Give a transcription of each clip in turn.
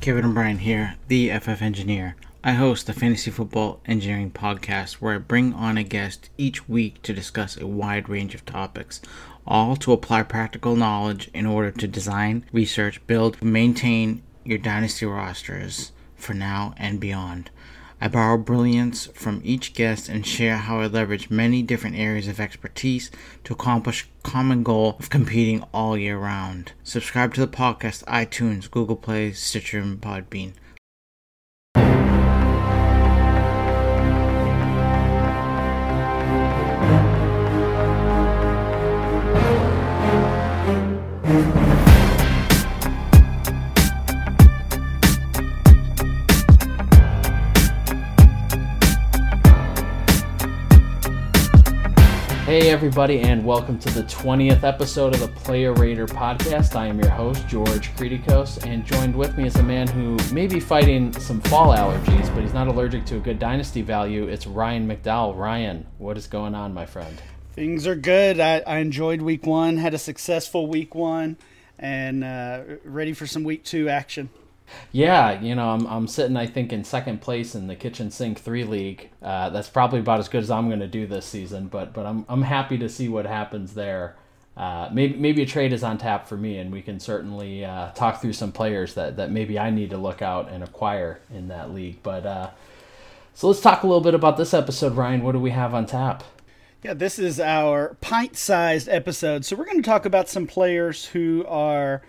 Kevin O'Brien here, the FF Engineer. I host the Fantasy Football Engineering Podcast where I bring on a guest each week to discuss a wide range of topics, all to apply practical knowledge in order to design, research, build, maintain your dynasty rosters for now and beyond. I borrow brilliance from each guest and share how I leverage many different areas of expertise to accomplish common goal of competing all year round. Subscribe to the podcast iTunes, Google Play, Stitcher, and Podbean. Everybody, and welcome to the 20th episode of the Player Rater podcast. I am your host, George Kritikos, and joined with me is a man who may be fighting some fall allergies, but he's not allergic to a good dynasty value. It's Ryan McDowell. Ryan, what is going on, my friend? Things are good. I, I enjoyed week one, had a successful week one, and uh, ready for some week two action. Yeah, you know, I'm, I'm sitting, I think, in second place in the Kitchen Sink 3 League. Uh, that's probably about as good as I'm going to do this season, but but I'm, I'm happy to see what happens there. Uh, maybe, maybe a trade is on tap for me, and we can certainly uh, talk through some players that, that maybe I need to look out and acquire in that league. But uh, So let's talk a little bit about this episode, Ryan. What do we have on tap? Yeah, this is our pint sized episode. So we're going to talk about some players who are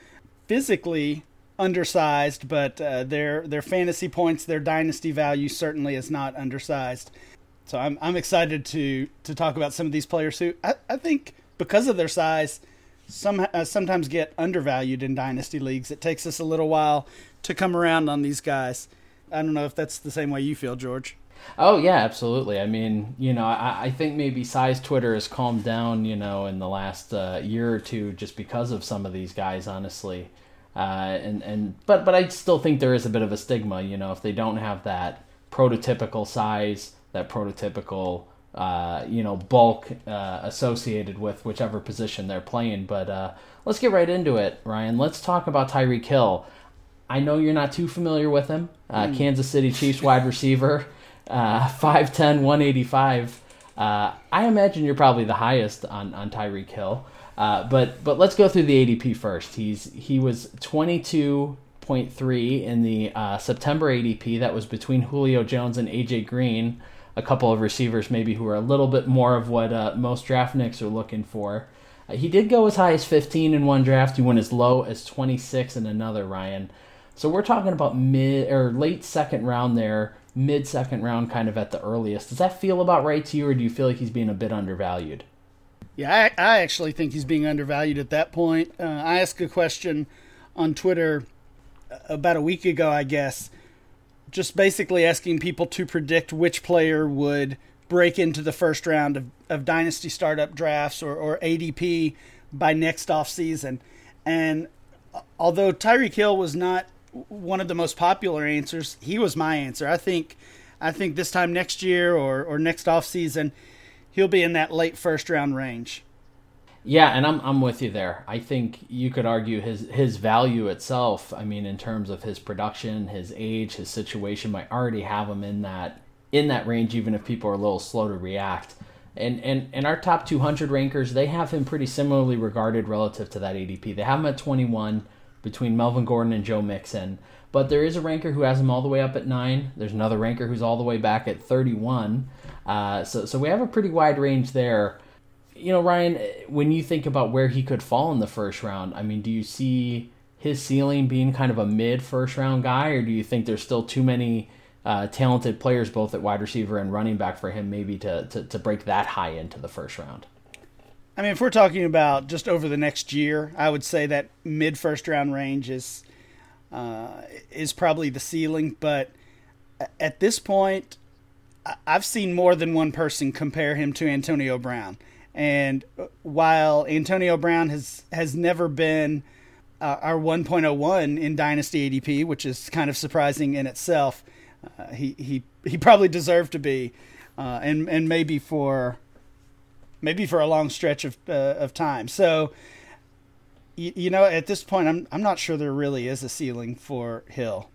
physically undersized, but uh, their their fantasy points, their dynasty value certainly is not undersized. So I'm I'm excited to to talk about some of these players who I, I think because of their size, some uh, sometimes get undervalued in dynasty leagues. It takes us a little while to come around on these guys. I don't know if that's the same way you feel, George. Oh yeah, absolutely. I mean, you know, I, I think maybe size Twitter has calmed down, you know, in the last uh, year or two just because of some of these guys, honestly. Uh, and and but but I still think there is a bit of a stigma, you know, if they don't have that prototypical size, that prototypical uh, you know bulk uh, associated with whichever position they're playing. But uh, let's get right into it, Ryan. Let's talk about Tyreek Hill. I know you're not too familiar with him. Mm. Kansas City Chiefs wide receiver, uh, 5'10", 185. Uh, I imagine you're probably the highest on on Tyreek Hill. Uh, but but let's go through the ADP first. He's he was 22.3 in the uh, September ADP. That was between Julio Jones and AJ Green, a couple of receivers maybe who are a little bit more of what uh, most draft nicks are looking for. Uh, he did go as high as 15 in one draft. He went as low as 26 in another. Ryan. So we're talking about mid or late second round there, mid second round, kind of at the earliest. Does that feel about right to you, or do you feel like he's being a bit undervalued? Yeah, I, I actually think he's being undervalued at that point. Uh, I asked a question on Twitter uh, about a week ago, I guess, just basically asking people to predict which player would break into the first round of, of dynasty startup drafts or, or ADP by next off season. And uh, although Tyreek Hill was not one of the most popular answers, he was my answer. I think I think this time next year or, or next off season – he'll be in that late first round range. Yeah, and I'm I'm with you there. I think you could argue his his value itself. I mean, in terms of his production, his age, his situation, might already have him in that in that range, even if people are a little slow to react. And and and our top 200 rankers, they have him pretty similarly regarded relative to that ADP. They have him at 21 between Melvin Gordon and Joe Mixon. But there is a ranker who has him all the way up at nine. There's another ranker who's all the way back at 31. Uh, so, so we have a pretty wide range there. You know, Ryan, when you think about where he could fall in the first round, I mean, do you see his ceiling being kind of a mid first round guy, or do you think there's still too many uh, talented players both at wide receiver and running back for him maybe to, to, to break that high into the first round? I mean, if we're talking about just over the next year, I would say that mid first round range is uh, is probably the ceiling. But at this point, I've seen more than one person compare him to Antonio Brown. And while Antonio Brown has has never been uh, our 1.01 in Dynasty ADP, which is kind of surprising in itself, uh, he he he probably deserved to be, uh, and and maybe for maybe for a long stretch of uh, of time. So you, you know, at this point, I'm I'm not sure there really is a ceiling for Hill.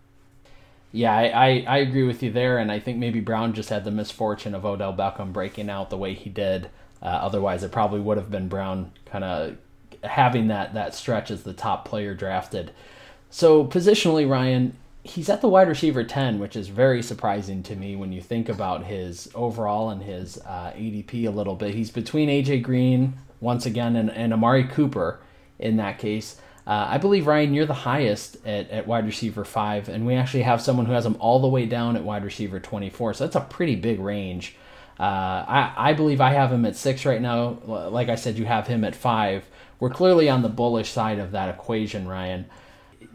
Yeah, I, I, I, agree with you there, and I think maybe Brown just had the misfortune of Odell Beckham breaking out the way he did. Uh, otherwise, it probably would have been Brown kind of having that that stretch as the top player drafted. So positionally, Ryan, he's at the wide receiver 10, which is very surprising to me when you think about his overall and his uh, ADP a little bit. He's between AJ Green, once again, and, and Amari Cooper in that case. Uh, I believe, Ryan, you're the highest at, at wide receiver 5, and we actually have someone who has him all the way down at wide receiver 24. So that's a pretty big range. Uh, I, I believe I have him at 6 right now. Like I said, you have him at 5. We're clearly on the bullish side of that equation, Ryan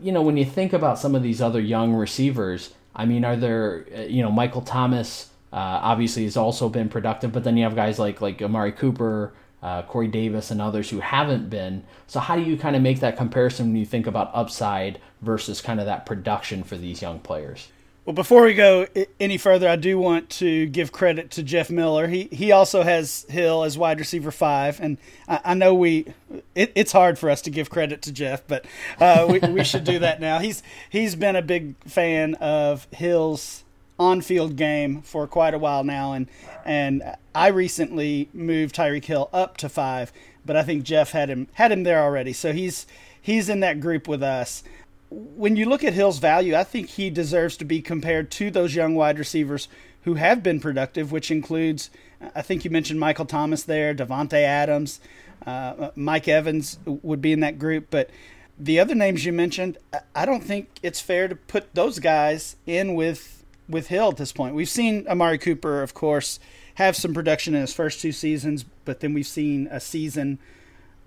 you know, when you think about some of these other young receivers, I mean, are there, uh, you know, Michael Thomas uh, obviously has also been productive, but then you have guys like like Amari Cooper, uh, Corey Davis, and others who haven't been. So how do you kind of make that comparison when you think about upside versus kind of that production for these young players? Well, before we go any further, I do want to give credit to Jeff Miller. He he also has Hill as wide receiver five, and I, I know we it, it's hard for us to give credit to Jeff, but uh, we we should do that now. He's he's been a big fan of Hill's on-field game for quite a while now, and and I recently moved Tyreek Hill up to five, but I think Jeff had him had him there already, so he's he's in that group with us. When you look at Hill's value, I think he deserves to be compared to those young wide receivers who have been productive, which includes, I think you mentioned Michael Thomas there, Davante Adams, uh, Mike Evans would be in that group, but the other names you mentioned, I don't think it's fair to put those guys in with with Hill at this point. We've seen Amari Cooper, of course, have some production in his first two seasons, but then we've seen a season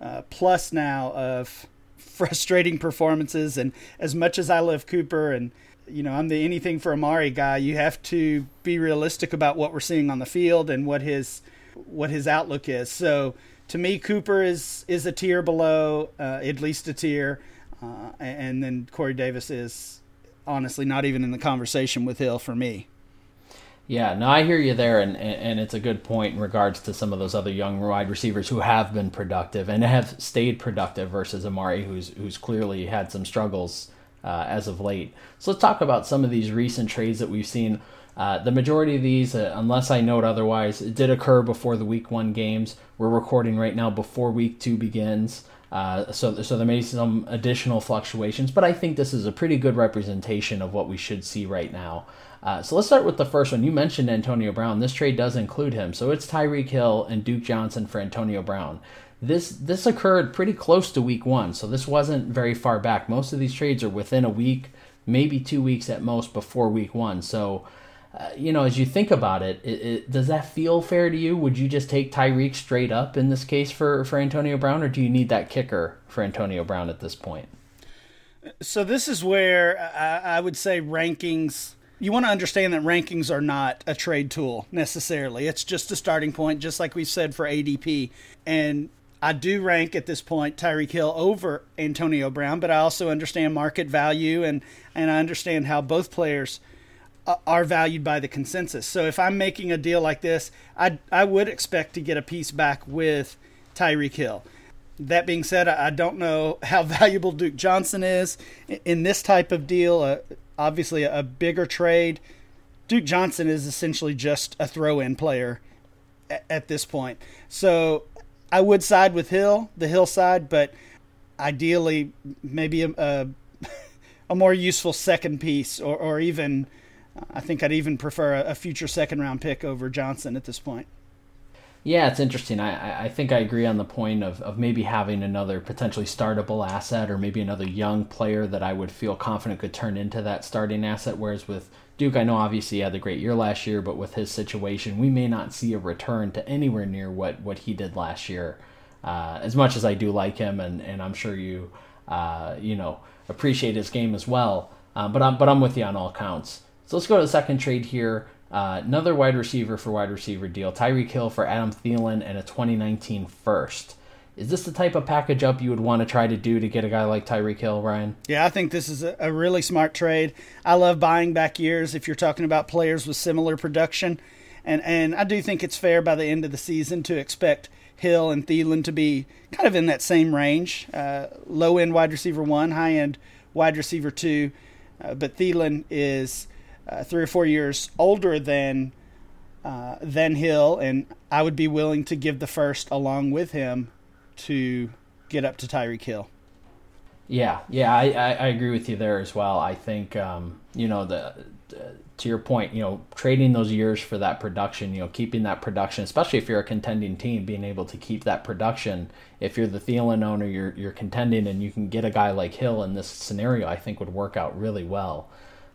uh, plus now of frustrating performances. And as much as I love Cooper and you know, I'm the anything for Amari guy. You have to be realistic about what we're seeing on the field and what his what his outlook is. So to me, Cooper is is a tier below, uh, at least a tier, uh, and then Corey Davis is honestly not even in the conversation with Hill for me. Yeah, no, I hear you there, and, and it's a good point in regards to some of those other young wide receivers who have been productive and have stayed productive versus Amari, who's who's clearly had some struggles uh, as of late. So let's talk about some of these recent trades that we've seen. Uh, the majority of these, uh, unless I note otherwise, did occur before the Week One games. We're recording right now before Week Two begins. Uh, so, so there may be some additional fluctuations, but I think this is a pretty good representation of what we should see right now. Uh, so let's start with the first one. You mentioned Antonio Brown. This trade does include him. So it's Tyreek Hill and Duke Johnson for Antonio Brown. This this occurred pretty close to week one, so this wasn't very far back. Most of these trades are within a week, maybe two weeks at most before week one. So, uh, you know, as you think about it, it, it, does that feel fair to you? Would you just take Tyreek straight up in this case for, for Antonio Brown, or do you need that kicker for Antonio Brown at this point? So this is where I, I would say rankings you want to understand that rankings are not a trade tool necessarily. It's just a starting point, just like we said for ADP. And I do rank at this point Tyreek Hill over Antonio Brown, but I also understand market value and, and I understand how both players are valued by the consensus. So if I'm making a deal like this, I, I would expect to get a piece back with Tyreek Hill. That being said, I don't know how valuable Duke Johnson is in this type of deal. Uh, obviously a bigger trade. Duke Johnson is essentially just a throw-in player at this point. So I would side with Hill, the Hill side, but ideally maybe a, a, a more useful second piece, or, or even I think I'd even prefer a, future second round pick over Johnson at this point. Yeah, it's interesting. I, I think I agree on the point of, of maybe having another potentially startable asset or maybe another young player that I would feel confident could turn into that starting asset. Whereas with Duke, I know obviously he had a great year last year, but with his situation, we may not see a return to anywhere near what, what he did last year. Uh, as much as I do like him, and, and I'm sure you, uh, you know, appreciate his game as well. Uh, but I'm but I'm with you on all counts. So let's go to the second trade here. Uh, another wide receiver for wide receiver deal. Tyreek Hill for Adam Thielen and a 2019 first. Is this the type of package up you would want to try to do to get a guy like Tyreek Hill, Ryan? Yeah, I think this is a, really smart trade. I love buying back years if you're talking about players with similar production. And, and I do think it's fair by the end of the season to expect Hill and Thielen to be kind of in that same range uh, low end wide receiver one, high end wide receiver two. Uh, but Thielen is uh, three or four years older than uh, than Hill, and I would be willing to give the first along with him to get up to Tyreek Hill. Yeah, yeah, I, I, I, agree with you there as well. I think um, you know the, the, to your point, you know, trading those years for that production, you know, keeping that production, especially if you're a contending team, being able to keep that production. If you're the Thielen owner, you're you're contending, and you can get a guy like Hill in this scenario, I think would work out really well.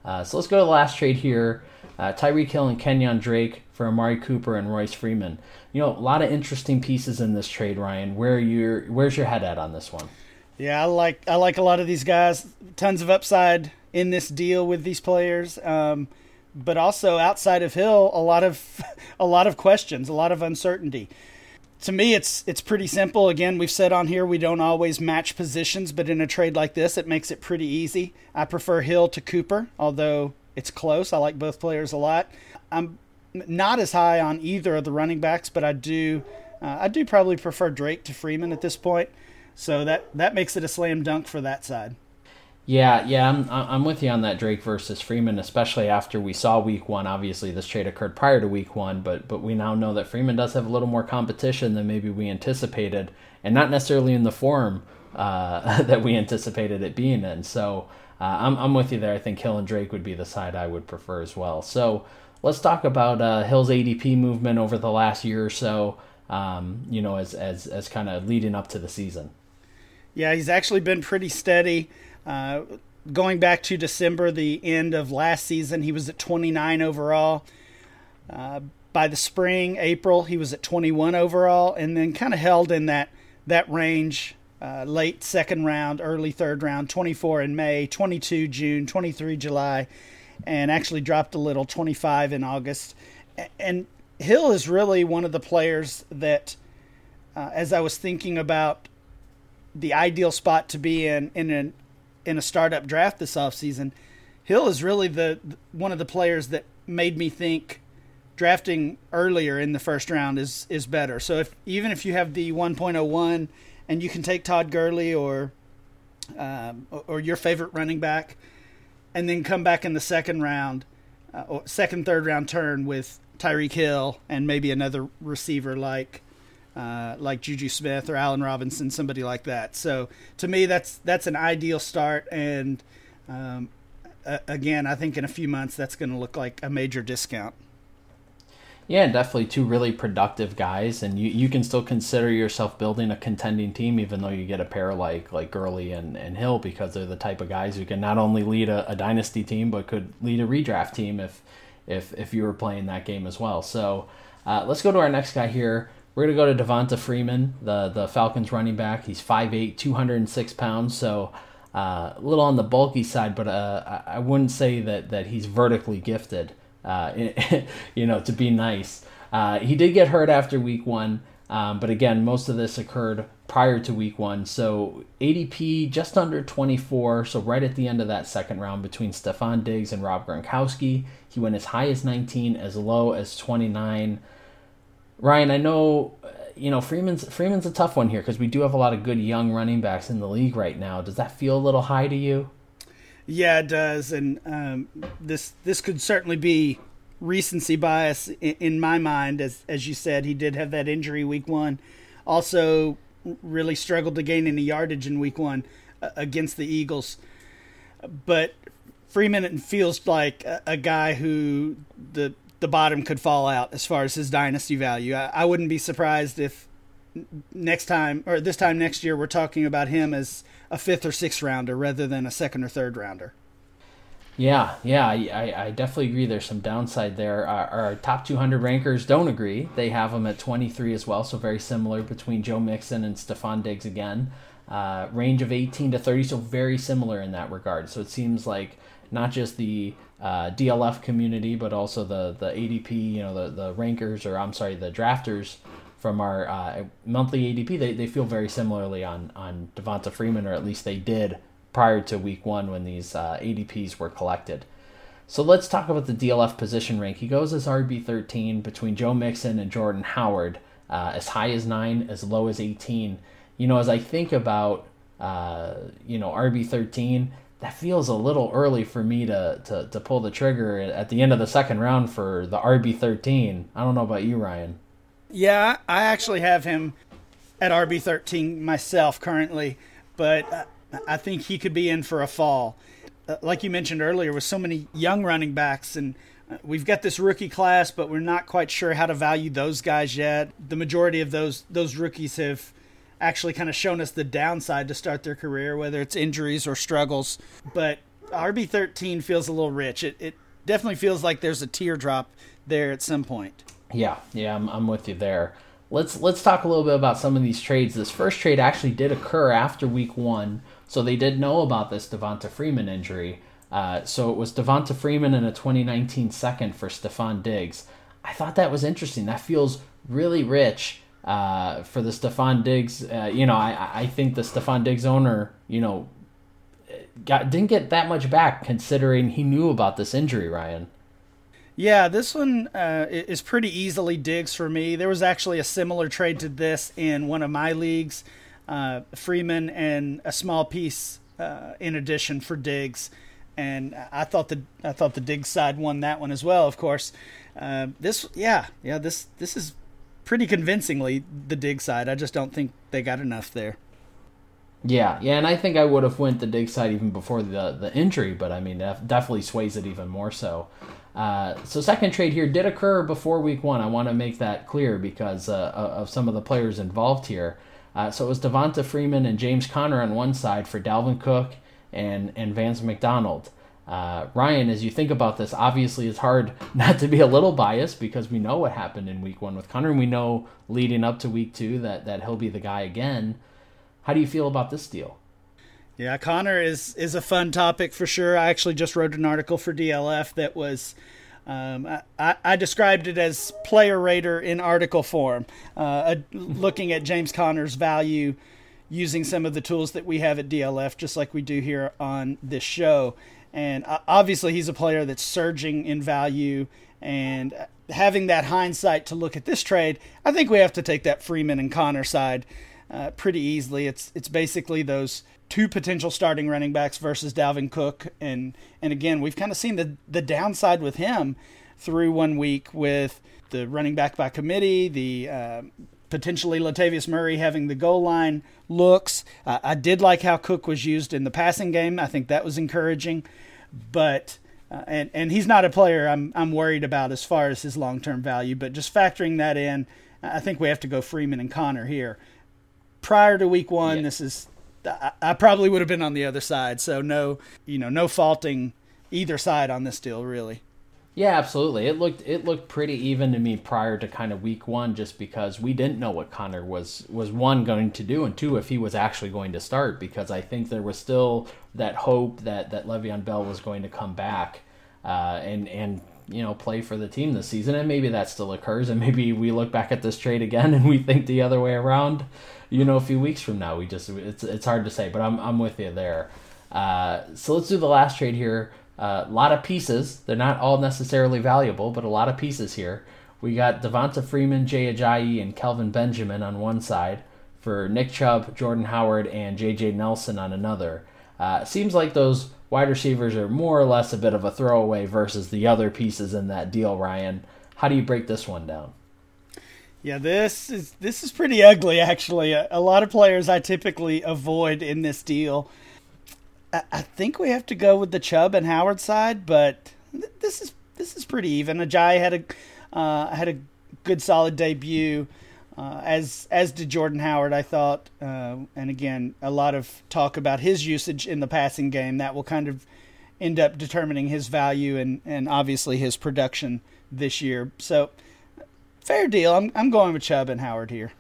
Uh, so let's go to the last trade here. Uh, Tyreek Hill and Kenyon Drake for Amari Cooper and Royce Freeman. You know, a lot of interesting pieces in this trade, Ryan. Where you where's your head at on this one? Yeah, I like I like a lot of these guys. Tons of upside in this deal with these players, um, but also outside of Hill, a lot of a lot of questions, a lot of uncertainty. To me, it's it's pretty simple. Again, we've said on here we don't always match positions, but in a trade like this, it makes it pretty easy. I prefer Hill to Cooper, although it's close. I like both players a lot. I'm not as high on either of the running backs, but I do uh, I do probably prefer Drake to Freeman at this point. So that that makes it a slam dunk for that side. Yeah, yeah, I'm I'm with you on that Drake versus Freeman, especially after we saw Week One. Obviously, this trade occurred prior to Week One, but but we now know that Freeman does have a little more competition than maybe we anticipated, and not necessarily in the form uh, that we anticipated it being in. So uh, I'm I'm with you there. I think Hill and Drake would be the side I would prefer as well. So let's talk about uh, Hill's ADP movement over the last year or so. Um, you know, as as as kind of leading up to the season. Yeah, he's actually been pretty steady. Uh, going back to December, the end of last season, he was at 29 overall. Uh, by the spring, April, he was at 21 overall, and then kind of held in that that range. Uh, late second round, early third round, 24 in May, 22 June, 23 July, and actually dropped a little, 25 in August. And Hill is really one of the players that, uh, as I was thinking about the ideal spot to be in in an in a startup draft this offseason. Hill is really the one of the players that made me think drafting earlier in the first round is is better. So if even if you have the 1.01 and you can take Todd Gurley or um, or your favorite running back, and then come back in the second round, uh, or second third round turn with Tyreek Hill and maybe another receiver like uh, like Juju Smith or Allen Robinson, somebody like that. So to me, that's that's an ideal start. And um, again, I think in a few months that's going to look like a major discount. Yeah, definitely two really productive guys, and you, you can still consider yourself building a contending team, even though you get a pair like like Gurley and, and Hill, because they're the type of guys who can not only lead a, a dynasty team but could lead a redraft team if if if you were playing that game as well. So uh, let's go to our next guy here. We're going to go to Devonta Freeman, the, the Falcons running back. He's 5'8, 206 pounds, so uh, a little on the bulky side, but uh, I wouldn't say that, that he's vertically gifted, uh, you know, to be nice. Uh, he did get hurt after week one, um, but again, most of this occurred prior to week one. So ADP just under 24, so right at the end of that second round between Stefon Diggs and Rob Gronkowski. He went as high as 19, as low as 29. Ryan, I know you know Freeman's Freeman's a tough one here because we do have a lot of good young running backs in the league right now. Does that feel a little high to you? Yeah, it does, and um, this this could certainly be recency bias in, in, my mind. As as you said, he did have that injury week one. Also, really struggled to gain any yardage in week one uh, against the Eagles. But Freeman feels like a, a guy who the the bottom could fall out as far as his dynasty value. I, I wouldn't be surprised if next time or this time next year we're talking about him as a fifth or sixth rounder rather than a second or third rounder. Yeah, yeah, I, I definitely agree. There's some downside there. Our, our, top 200 rankers don't agree. They have him at 23 as well, so very similar between Joe Mixon and Stefon Diggs again. Uh, range of 18 to 30, so very similar in that regard. So it seems like not just the uh, DLF community, but also the the ADP, you know, the the rankers or I'm sorry, the drafters from our uh, monthly ADP. They, they feel very similarly on on Devonta Freeman, or at least they did prior to Week One when these uh, ADPs were collected. So let's talk about the DLF position rank. He goes as RB 13 between Joe Mixon and Jordan Howard, uh, as high as nine, as low as 18. You know, as I think about uh, you know RB 13 that feels a little early for me to, to, to pull the trigger at the end of the second round for the RB13. I don't know about you, Ryan. Yeah, I actually have him at RB13 myself currently, but I think he could be in for a fall. Uh, like you mentioned earlier, with so many young running backs, and uh, we've got this rookie class, but we're not quite sure how to value those guys yet. The majority of those those rookies have actually kind of shown us the downside to start their career, whether it's injuries or struggles. But RB13 feels a little rich. It, it definitely feels like there's a teardrop there at some point. Yeah, yeah, I'm, I'm with you there. Let's let's talk a little bit about some of these trades. This first trade actually did occur after week one, so they did know about this Devonta Freeman injury. Uh, so it was Devonta Freeman and a 2019 second for Stefon Diggs. I thought that was interesting. That feels really rich uh, for the Stefon Diggs. Uh, you know, I, I think the Stefon Diggs owner, you know, got didn't get that much back considering he knew about this injury, Ryan. Yeah, this one uh, is pretty easily Diggs for me. There was actually a similar trade to this in one of my leagues, uh, Freeman and a small piece uh, in addition for Diggs, and I thought the I thought the Diggs side won that one as well. Of course, uh, this yeah yeah this this is pretty convincingly the Diggs side. I just don't think they got enough there. Yeah, yeah, and I think I would have went the Diggs side even before the the injury, but I mean that definitely sways it even more so. Uh, so second trade here did occur before week one. I want to make that clear because uh, of some of the players involved here. Uh, so it was Devonta Freeman and James Conner on one side for Dalvin Cook and and Vance McDonald. Uh, Ryan, as you think about this, obviously it's hard not to be a little biased because we know what happened in week one with Conner, and we know leading up to week two that, that he'll be the guy again. How do you feel about this deal? Yeah, Conner is is a fun topic for sure. I actually just wrote an article for DLF that was um, I, I, described it as player rater in article form, uh, looking at James Conner's value using some of the tools that we have at DLF, just like we do here on this show. And uh, obviously, he's a player that's surging in value. And having that hindsight to look at this trade, I think we have to take that Freeman and Conner side uh, pretty easily. It's it's basically those two potential starting running backs versus Dalvin Cook, and and again, we've kind of seen the the downside with him through one week with the running back by committee, the uh, potentially Latavius Murray having the goal line looks. Uh, I did like how Cook was used in the passing game. I think that was encouraging, but uh, and and he's not a player I'm I'm worried about as far as his long term value. But just factoring that in, I think we have to go Freeman and Conner here. Prior to Week One, yeah. this is I, I probably would have been on the other side. So no, you know, no faulting either side on this deal really. Yeah, absolutely. It looked it looked pretty even to me prior to kind of week one, just because we didn't know what Conner was was one going to do, and two if he was actually going to start. Because I think there was still that hope that that Le'Veon Bell was going to come back uh, and and you know play for the team this season, and maybe that still occurs, and maybe we look back at this trade again and we think the other way around. You know, a few weeks from now, we just it's it's hard to say, but I'm I'm with you there. Uh, so let's do the last trade here. A uh, lot of pieces. They're not all necessarily valuable, but a lot of pieces here. We got Devonta Freeman, Jay Ajayi, and Kelvin Benjamin on one side for Nick Chubb, Jordan Howard, and J.J. Nelson on another. Uh, seems like those wide receivers are more or less a bit of a throwaway versus the other pieces in that deal, Ryan. How do you break this one down? Yeah, this is this is pretty ugly actually. A, a lot of players I typically avoid in this deal. I think we have to go with the Chubb and Howard side, but this is this is pretty even. Ajayi had a uh, had a good solid debut, uh, as as did Jordan Howard. I thought, uh, and again, a lot of talk about his usage in the passing game that will kind of end up determining his value and and obviously his production this year. So fair deal. I'm I'm going with Chubb and Howard here.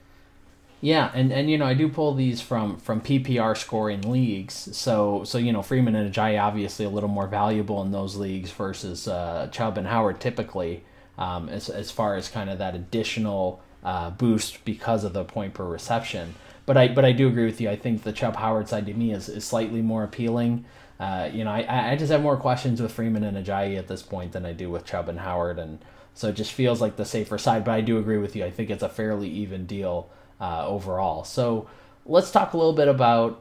Yeah, and, and you know I do pull these from from PPR scoring leagues, so so you know Freeman and Ajayi obviously a little more valuable in those leagues versus uh, Chubb and Howard typically, um, as as far as kind of that additional uh, boost because of the point per reception. But I but I do agree with you. I think the Chubb Howard side to me is, is slightly more appealing. Uh, you know, I, I just have more questions with Freeman and Ajayi at this point than I do with Chubb and Howard, and so it just feels like the safer side. But I do agree with you. I think it's a fairly even deal uh, overall. So let's talk a little bit about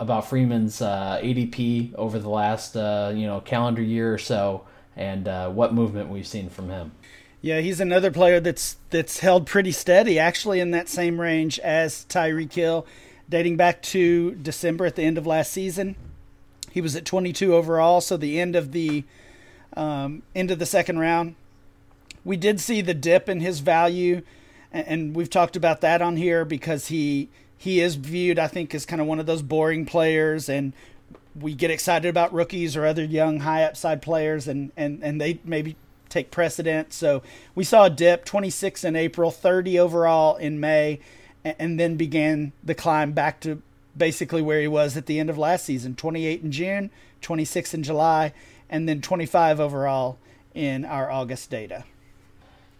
about Freeman's uh, ADP over the last uh, you know calendar year or so, and uh, what movement we've seen from him. Yeah, he's another player that's that's held pretty steady, actually in that same range as Tyreek Hill, dating back to December at the end of last season. He was at 22 overall, so the end of the um, end of the second round. We did see the dip in his value, and we've talked about that on here because he he is viewed, I think, as kind of one of those boring players, and we get excited about rookies or other young high upside players, and and and they maybe take precedent. So we saw a dip, 26 in April, 30 overall in May, and then began the climb back to basically where he was at the end of last season 28 in June, 26 in July, and then 25 overall in our August data.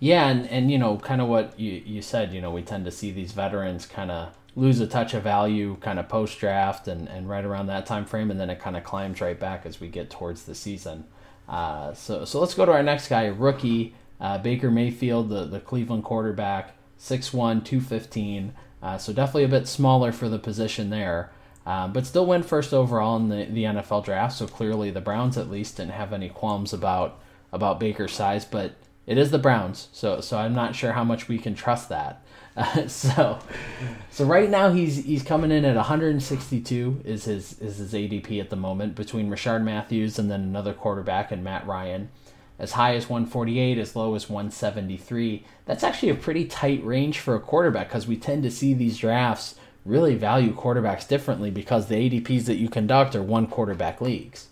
Yeah, and, and you know, kind of what you, you said, you know, we tend to see these veterans kind of lose a touch of value kind of post draft and, and right around that time frame and then it kind of climbs right back as we get towards the season. Uh, so so let's go to our next guy rookie uh, baker mayfield the, the cleveland quarterback 6'1 215 uh, so definitely a bit smaller for the position there uh, but still went first overall in the, the nfl draft so clearly the browns at least didn't have any qualms about about baker's size but it is the browns so so i'm not sure how much we can trust that uh, so, so right now he's he's coming in at 162 is his is his ADP at the moment between Rishard Matthews and then another quarterback and Matt Ryan, as high as 148, as low as 173. That's actually a pretty tight range for a quarterback because we tend to see these drafts really value quarterbacks differently because the ADPs that you conduct are one quarterback leagues.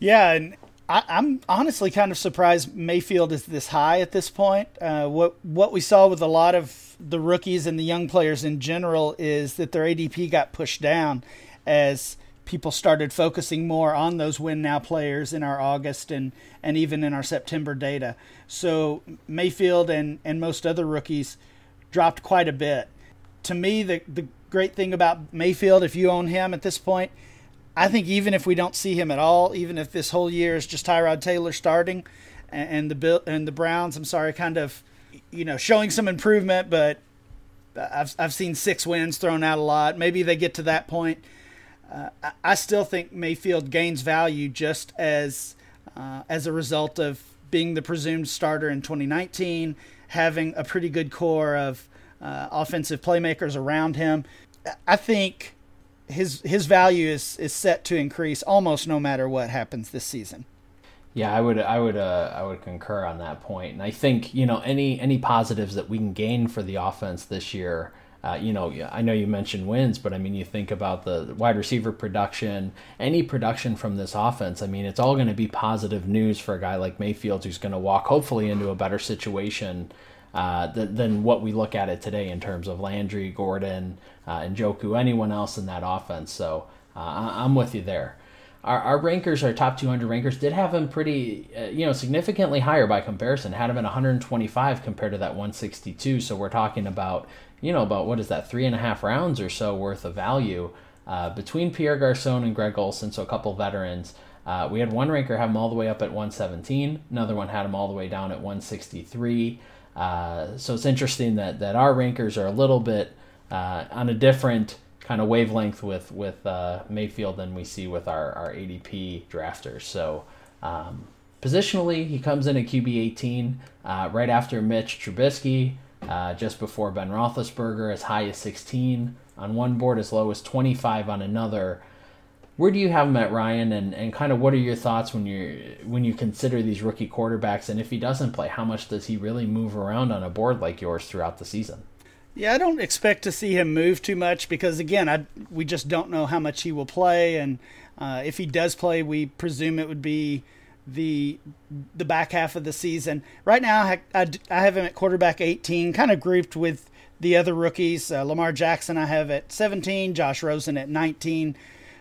Yeah, and I, am honestly kind of surprised Mayfield is this high at this point. Uh, what what we saw with a lot of the rookies and the young players in general is that their ADP got pushed down as people started focusing more on those win now players in our August and, and even in our September data. So Mayfield and, and most other rookies dropped quite a bit. To me, the, the great thing about Mayfield, if you own him at this point, I think even if we don't see him at all, even if this whole year is just Tyrod Taylor starting and, and the Bill and the Browns, I'm sorry, kind of you know, showing some improvement, but I've I've seen six wins thrown out a lot. Maybe they get to that point. Uh, I, I, still think Mayfield gains value just as uh, as a result of being the presumed starter in 2019, having a pretty good core of uh, offensive playmakers around him. I think his his value is is set to increase almost no matter what happens this season. Yeah, I would, I would, uh, I would concur on that point. And I think you know any any positives that we can gain for the offense this year. Uh, you know, I know you mentioned wins, but I mean, you think about the wide receiver production, any production from this offense. I mean, it's all going to be positive news for a guy like Mayfield, who's going to walk hopefully into a better situation uh, than, than what we look at it today in terms of Landry, Gordon, uh, and Njoku, anyone else in that offense. So uh, I'm with you there our, our rankers, our top 200 rankers, did have him pretty, uh, you know, significantly higher by comparison. Had him at 125 compared to that 162. So we're talking about, you know, about what is that, three and a half rounds or so worth of value uh, between Pierre Garcon and Greg Olsen. So a couple veterans. Uh, we had one ranker have him all the way up at 117. Another one had him all the way down at 163. Uh, so it's interesting that that our rankers are a little bit uh, on a different kind of wavelength with with uh, Mayfield than we see with our our ADP drafters. So um, positionally, he comes in at QB 18, uh, right after Mitch Trubisky, uh, just before Ben Roethlisberger, as high as 16 on one board, as low as 25 on another. Where do you have him at Ryan, and, and kind of what are your thoughts when you when you consider these rookie quarterbacks, and if he doesn't play, how much does he really move around on a board like yours throughout the season? Yeah, I don't expect to see him move too much because again, I we just don't know how much he will play, and uh, if he does play, we presume it would be the the back half of the season. Right now, I, I, I have him at quarterback 18, kind of grouped with the other rookies. Uh, Lamar Jackson, I have at 17, Josh Rosen at 19.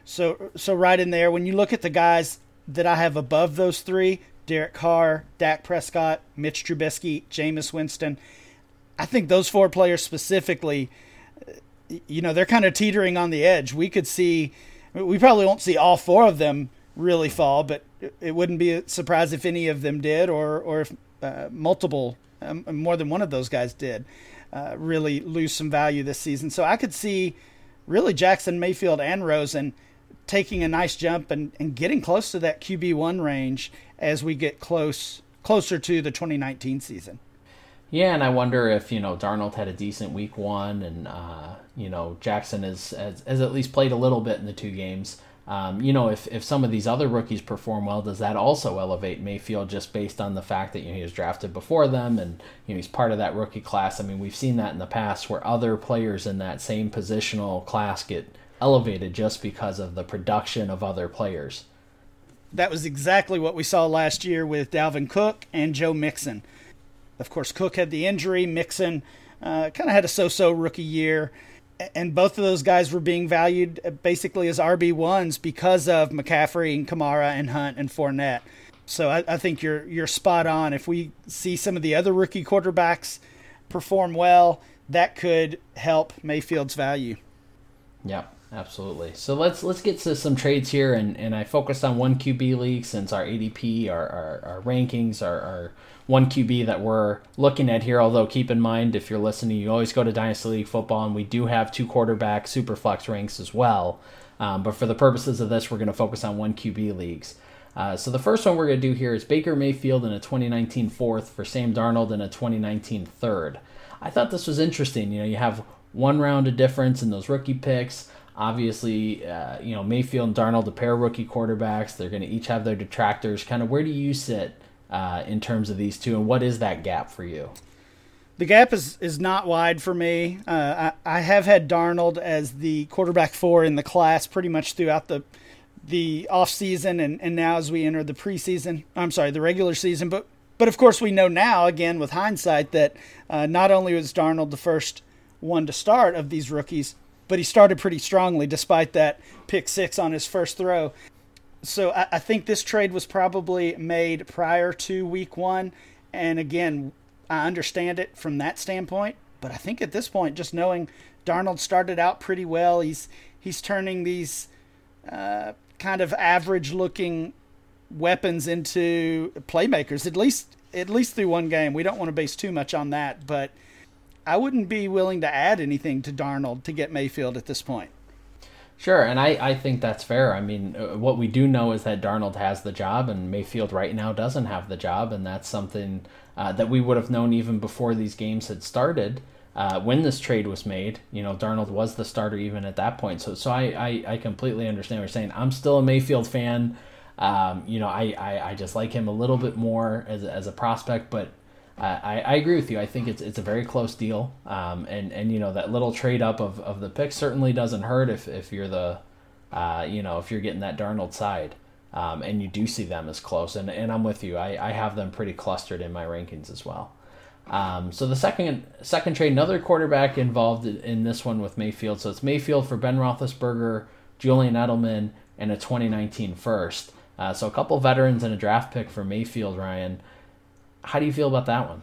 So so right in there. When you look at the guys that I have above those three, Derek Carr, Dak Prescott, Mitch Trubisky, Jameis Winston I think those four players specifically, you know, they're kind of teetering on the edge. We could see, we probably won't see all four of them really fall, but it wouldn't be a surprise if any of them did, or or if uh, multiple, um, more than one of those guys did, uh, really lose some value this season. So I could see really Jackson Mayfield and Rosen taking a nice jump and, and getting close to that QB1 range as we get close closer to the 2019 season. Yeah, and I wonder if you know Darnold had a decent week one, and uh, you know Jackson has, has, has at least played a little bit in the two games. Um, you know, if, if some of these other rookies perform well, does that also elevate Mayfield just based on the fact that you know he was drafted before them and you know he's part of that rookie class? I mean, we've seen that in the past where other players in that same positional class get elevated just because of the production of other players. That was exactly what we saw last year with Dalvin Cook and Joe Mixon. Of course, Cook had the injury. Mixon uh, kind of had a so-so rookie year and both of those guys were being valued uh, basically as RB ones because of McCaffrey and Kamara and Hunt and Fournette. So I, I, think you're you're spot on. If we see some of the other rookie quarterbacks perform well, that could help Mayfield's value. Yeah, absolutely. So let's let's get to some trades here, and, and I focused on one QB league since our ADP, our our, our rankings, our, our one QB that we're looking at here. Although keep in mind, if you're listening, you always go to Dynasty League Football, and we do have two quarterback super flex ranks as well. Um, but for the purposes of this, we're going to focus on one QB leagues. Uh, so the first one we're going to do here is Baker Mayfield in a 2019 fourth for Sam Darnold in a 2019 third. I thought this was interesting. You know, you have one round of difference in those rookie picks. Obviously, uh, you know Mayfield and Darnold, a pair of rookie quarterbacks. They're going to each have their detractors. Kind of where do you sit uh, in terms of these two, and what is that gap for you? The gap is, is not wide for me. Uh, I, I have had Darnold as the quarterback four in the class pretty much throughout the the off season and, and now as we enter the preseason. I'm sorry, the regular season. But but of course we know now again with hindsight that uh, not only was Darnold the first one to start of these rookies, but he started pretty strongly despite that pick six on his first throw so I, I, think this trade was probably made prior to week one. And again, I understand it from that standpoint. But I think at this point, just knowing Darnold started out pretty well, he's he's turning these uh, kind of average looking weapons into playmakers. At least at least through one game. We don't want to base too much on that, but I wouldn't be willing to add anything to Darnold to get Mayfield at this point. Sure, and I, I think that's fair. I mean, uh, what we do know is that Darnold has the job, and Mayfield right now doesn't have the job, and that's something uh, that we would have known even before these games had started. Uh, when this trade was made, you know, Darnold was the starter even at that point. So, so I, I, I completely understand what you're saying. I'm still a Mayfield fan. Um, you know, I, I, I just like him a little bit more as, as a prospect, but I, I agree with you. I think it's it's a very close deal, um, and and you know that little trade up of, of the pick certainly doesn't hurt if, if you're the, uh, you know, if you're getting that Darnold side, um, and you do see them as close. And and I'm with you. I, I have them pretty clustered in my rankings as well. Um, so the second second trade, another quarterback involved in this one with Mayfield. So it's Mayfield for Ben Roethlisberger, Julian Edelman, and a 2019 first. Uh, so a couple veterans and a draft pick for Mayfield, Ryan. How do you feel about that one?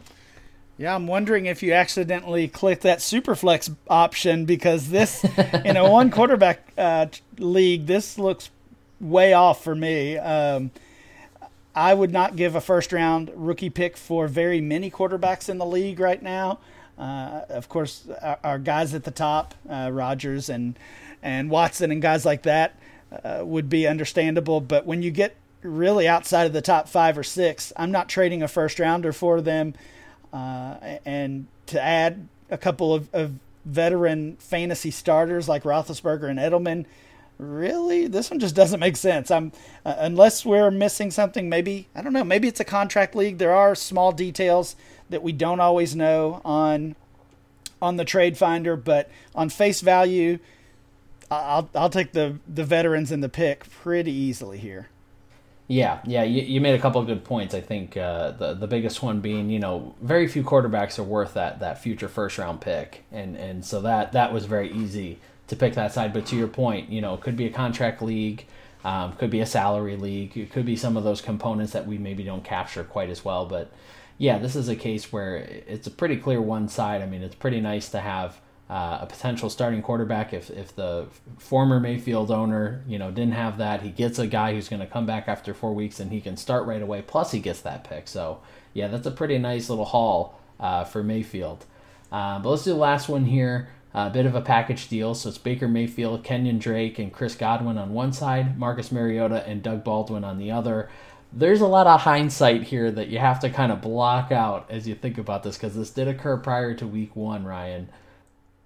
Yeah, I'm wondering if you accidentally clicked that superflex option because this, in a one quarterback uh, league, this looks way off for me. Um, I would not give a first round rookie pick for very many quarterbacks in the league right now. Uh, of course, our, our, guys at the top, uh, Rodgers and and Watson and guys like that, uh, would be understandable. But when you get really outside of the top five or six. I'm not trading a first rounder for them. Uh, and to add a couple of, of, veteran fantasy starters like Roethlisberger and Edelman, really, this one just doesn't make sense. I'm uh, unless we're missing something. Maybe I don't know. Maybe it's a contract league. There are small details that we don't always know on on the trade finder, but on face value, I'll I'll take the the veterans in the pick pretty easily here. Yeah, yeah, you, you made a couple of good points. I think uh, the the biggest one being, you know, very few quarterbacks are worth that that future first round pick, and and so that that was very easy to pick that side. But to your point, you know, it could be a contract league, um, could be a salary league, it could be some of those components that we maybe don't capture quite as well. But yeah, this is a case where it's a pretty clear one side. I mean, it's pretty nice to have uh, a potential starting quarterback. If if the former Mayfield owner, you know, didn't have that, he gets a guy who's going to come back after four weeks and he can start right away. Plus, he gets that pick. So yeah, that's a pretty nice little haul uh, for Mayfield. Uh, but let's do the last one here. A bit of a package deal. So it's Baker Mayfield, Kenyon Drake, and Chris Godwin on one side, Marcus Mariota and Doug Baldwin on the other. There's a lot of hindsight here that you have to kind of block out as you think about this because this did occur prior to week one, Ryan.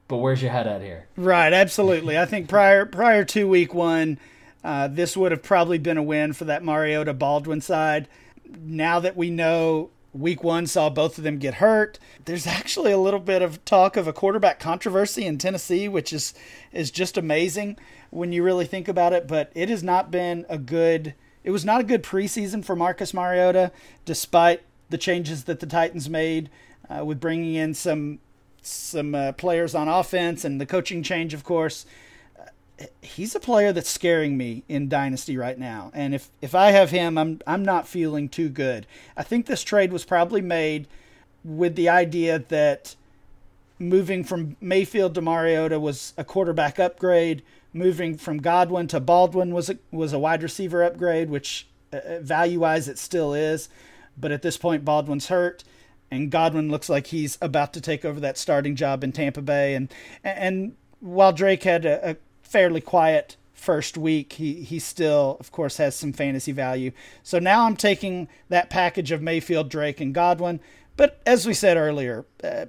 But where's your head at here? Right, absolutely. I think prior prior to week one, uh, this would have probably been a win for that Mariota Baldwin side. Now that we know week one saw both of them get hurt, there's actually a little bit of talk of a quarterback controversy in Tennessee, which is is just amazing when you really think about it. But it has not been a good. It was not a good preseason for Marcus Mariota, despite the changes that the Titans made uh, with bringing in some some uh, players on offense and the coaching change, of course he's a player that's scaring me in Dynasty right now. And if, if I have him, I'm I'm not feeling too good. I think this trade was probably made with the idea that moving from Mayfield to Mariota was a quarterback upgrade. Moving from Godwin to Baldwin was a, was a wide receiver upgrade, which uh, uh value wise it still is. But at this point, Baldwin's hurt, and Godwin looks like he's about to take over that starting job in Tampa Bay. And and while Drake had a, a fairly quiet first week, he he still, of course, has some fantasy value. So now I'm taking that package of Mayfield, Drake, and Godwin. But as we said earlier, uh,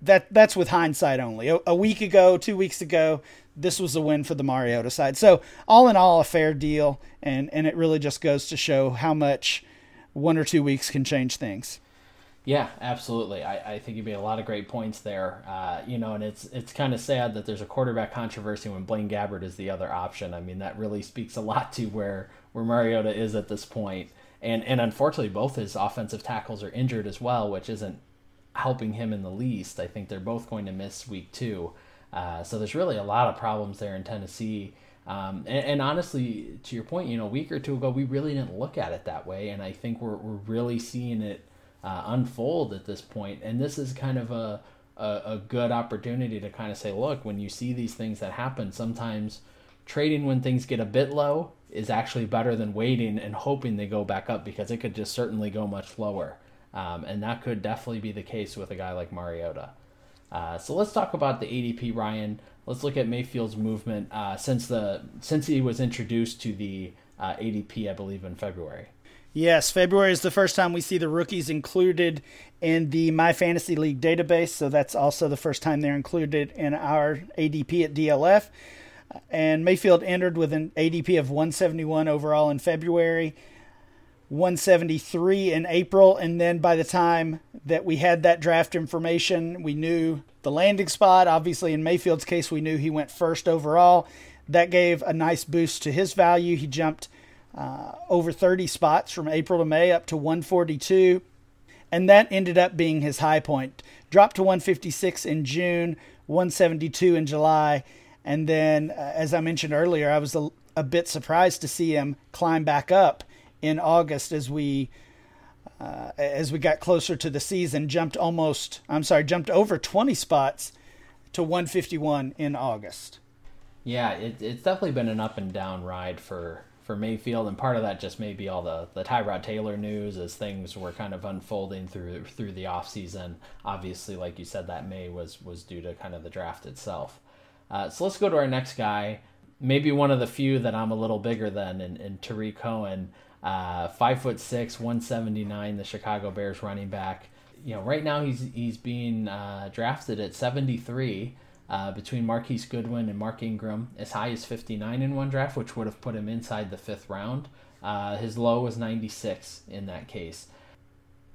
that that's with hindsight only. A, a, week ago, two weeks ago, this was a win for the Mariota side. So all in all, a fair deal, and and it really just goes to show how much one or two weeks can change things. Yeah, absolutely. I, I think you made a lot of great points there. Uh, you know, and it's it's kind of sad that there's a quarterback controversy when Blaine Gabbert is the other option. I mean, that really speaks a lot to where where Mariota is at this point. And and unfortunately, both his offensive tackles are injured as well, which isn't helping him in the least. I think they're both going to miss week two. Uh, so there's really a lot of problems there in Tennessee. Um, and, and, honestly, to your point, you know, a week or two ago, we really didn't look at it that way, and I think we're we're really seeing it uh, unfold at this point. And this is kind of a, a, a good opportunity to kind of say, look, when you see these things that happen, sometimes trading when things get a bit low is actually better than waiting and hoping they go back up because it could just certainly go much lower. Um, and that could definitely be the case with a guy like Mariota. Uh, so let's talk about the ADP, Ryan. Let's look at Mayfield's movement uh, since the since he was introduced to the uh, ADP, I believe, in February. Yes, February is the first time we see the rookies included in the My Fantasy League database, so that's also the first time they're included in our ADP at DLF. And Mayfield entered with an ADP of 171 overall in February, 173 in April, and then by the time that we had that draft information, we knew the landing spot. Obviously, in Mayfield's case, we knew he went first overall. That gave a nice boost to his value. He jumped uh, over 30 spots from April to May up to 142. And that ended up being his high point. Dropped to 156 in June, 172 in July. And then, uh, as I mentioned earlier, I was a, a, bit surprised to see him climb back up in August as we. Uh, as we got closer to the season, jumped almost, I'm sorry, jumped over 20 spots to 151 in August. Yeah, it, it's definitely been an up and down ride for for Mayfield, and part of that just may be all the the Tyrod Taylor news as things were kind of unfolding through through the off season. Obviously, like you said, that May was was due to kind of the draft itself. Uh, so let's go to our next guy. Maybe one of the few that I'm a little bigger than, in, in Tarik Cohen, uh, five foot six, 179, the Chicago Bears running back. You know, right now he's he's being uh, drafted at 73 uh, between Marquise Goodwin and Mark Ingram, as high as 59 in one draft, which would have put him inside the fifth round. Uh, his low was 96 in that case.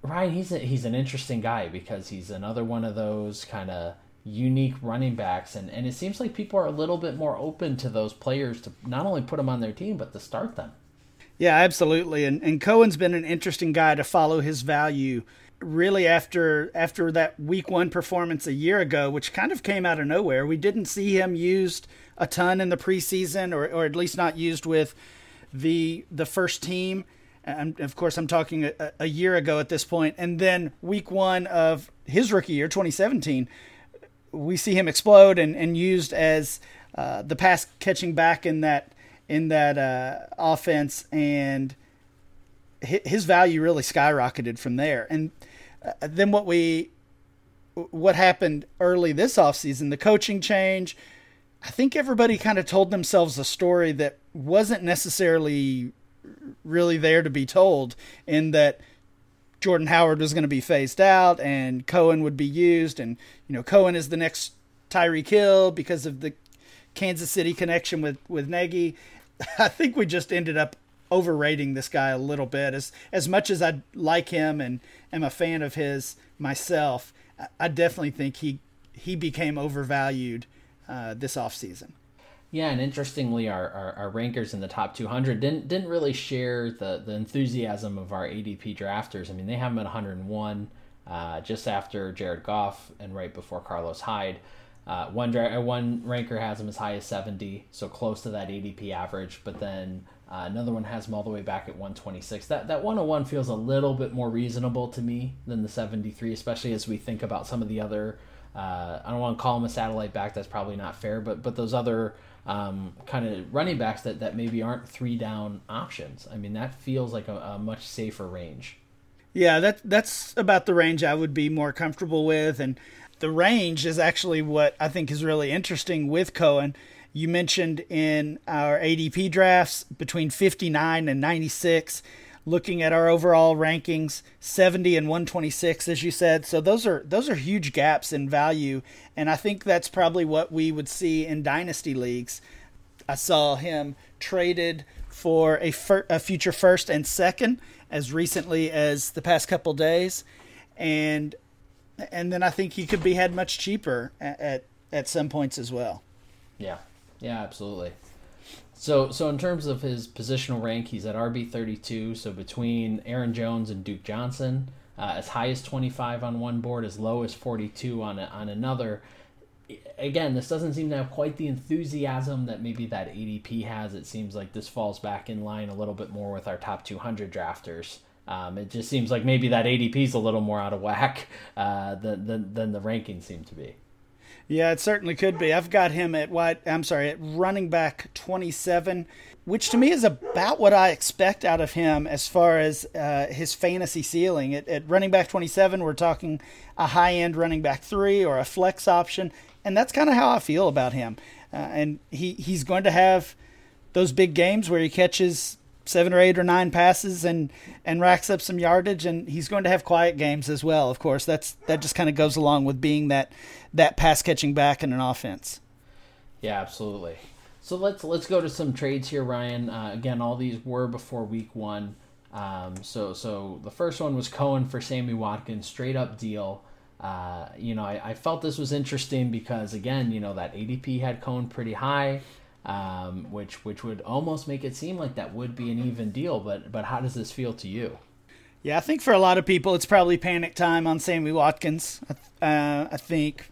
Ryan, he's a, he's an interesting guy because he's another one of those kind of unique running backs, and, and it seems like people are a little bit more open to those players to not only put them on their team but to start them. Yeah, absolutely. And and Cohen's been an interesting guy to follow his value really after after that week one performance a year ago, which kind of came out of nowhere. We didn't see him used a ton in the preseason, or or at least not used with the the first team. And of course, I'm talking a, a year ago at this point. And then week one of his rookie year, 2017, we see him explode and, and used as uh, the pass catching back in that in that uh, offense and his value really skyrocketed from there. And uh, then what we what happened early this offseason, the coaching change, I think everybody kind of told themselves a story that wasn't necessarily really there to be told in that Jordan Howard was going to be phased out and Cohen would be used and you know Cohen is the next Tyreek Hill because of the Kansas City connection with with Nagy. I think we just ended up overrating this guy a little bit as as much as I like him and am a fan of his myself. I definitely think he he became overvalued uh, this offseason. Yeah, and interestingly, our, our, our, rankers in the top 200 didn't didn't really share the, the enthusiasm of our ADP drafters. I mean, they have him at 101, uh, just after Jared Goff and right before Carlos Hyde. Uh, one dra- uh, one ranker has him as high as 70, so close to that ADP average. But then uh, another one has him all the way back at 126. That that 101 feels a little bit more reasonable to me than the 73, especially as we think about some of the other. Uh, I don't want to call him a satellite back. That's probably not fair. But but those other um, kind of running backs that, that maybe aren't three down options. I mean, that feels like a, a, much safer range. Yeah, that that's about the range I would be more comfortable with, and the range is actually what I think is really interesting with Cohen. You mentioned in our ADP drafts between 59 and 96 looking at our overall rankings 70 and 126 as you said so those are those are huge gaps in value and i think that's probably what we would see in dynasty leagues i saw him traded for a, fir- a future first and second as recently as the past couple days and and then i think he could be had much cheaper at, at, at some points as well yeah yeah absolutely so, so in terms of his positional rank, he's at RB thirty two. So between Aaron Jones and Duke Johnson, uh, as high as twenty five on one board, as low as forty two on on another. Again, this doesn't seem to have quite the enthusiasm that maybe that ADP has. It seems like this falls back in line a little bit more with our top two hundred drafters. Um, it just seems like maybe that ADP is a little more out of whack uh, than, than than the rankings seem to be. Yeah, it certainly could be. I've got him at what I'm sorry, at running back 27, which to me is about what I expect out of him as far as uh, his fantasy ceiling. At, at running back 27, we're talking a high end running back three or a flex option, and that's kind of how I feel about him. Uh, and he he's going to have those big games where he catches seven or eight or nine passes and and racks up some yardage and he's going to have quiet games as well of course. That's that just kind of goes along with being that that pass catching back in an offense. Yeah absolutely. So let's let's go to some trades here ryan. Uh, again all these were before week one. Um, so so the first one was cohen for sammy watkins straight up deal. Uh, you know I, I felt this was interesting because again you know that adp had cohen pretty high um, which which would almost make it seem like that would be an even deal. But but how does this feel to you? Yeah, I think for a lot of people, it's probably panic time on Sammy Watkins. Uh, I think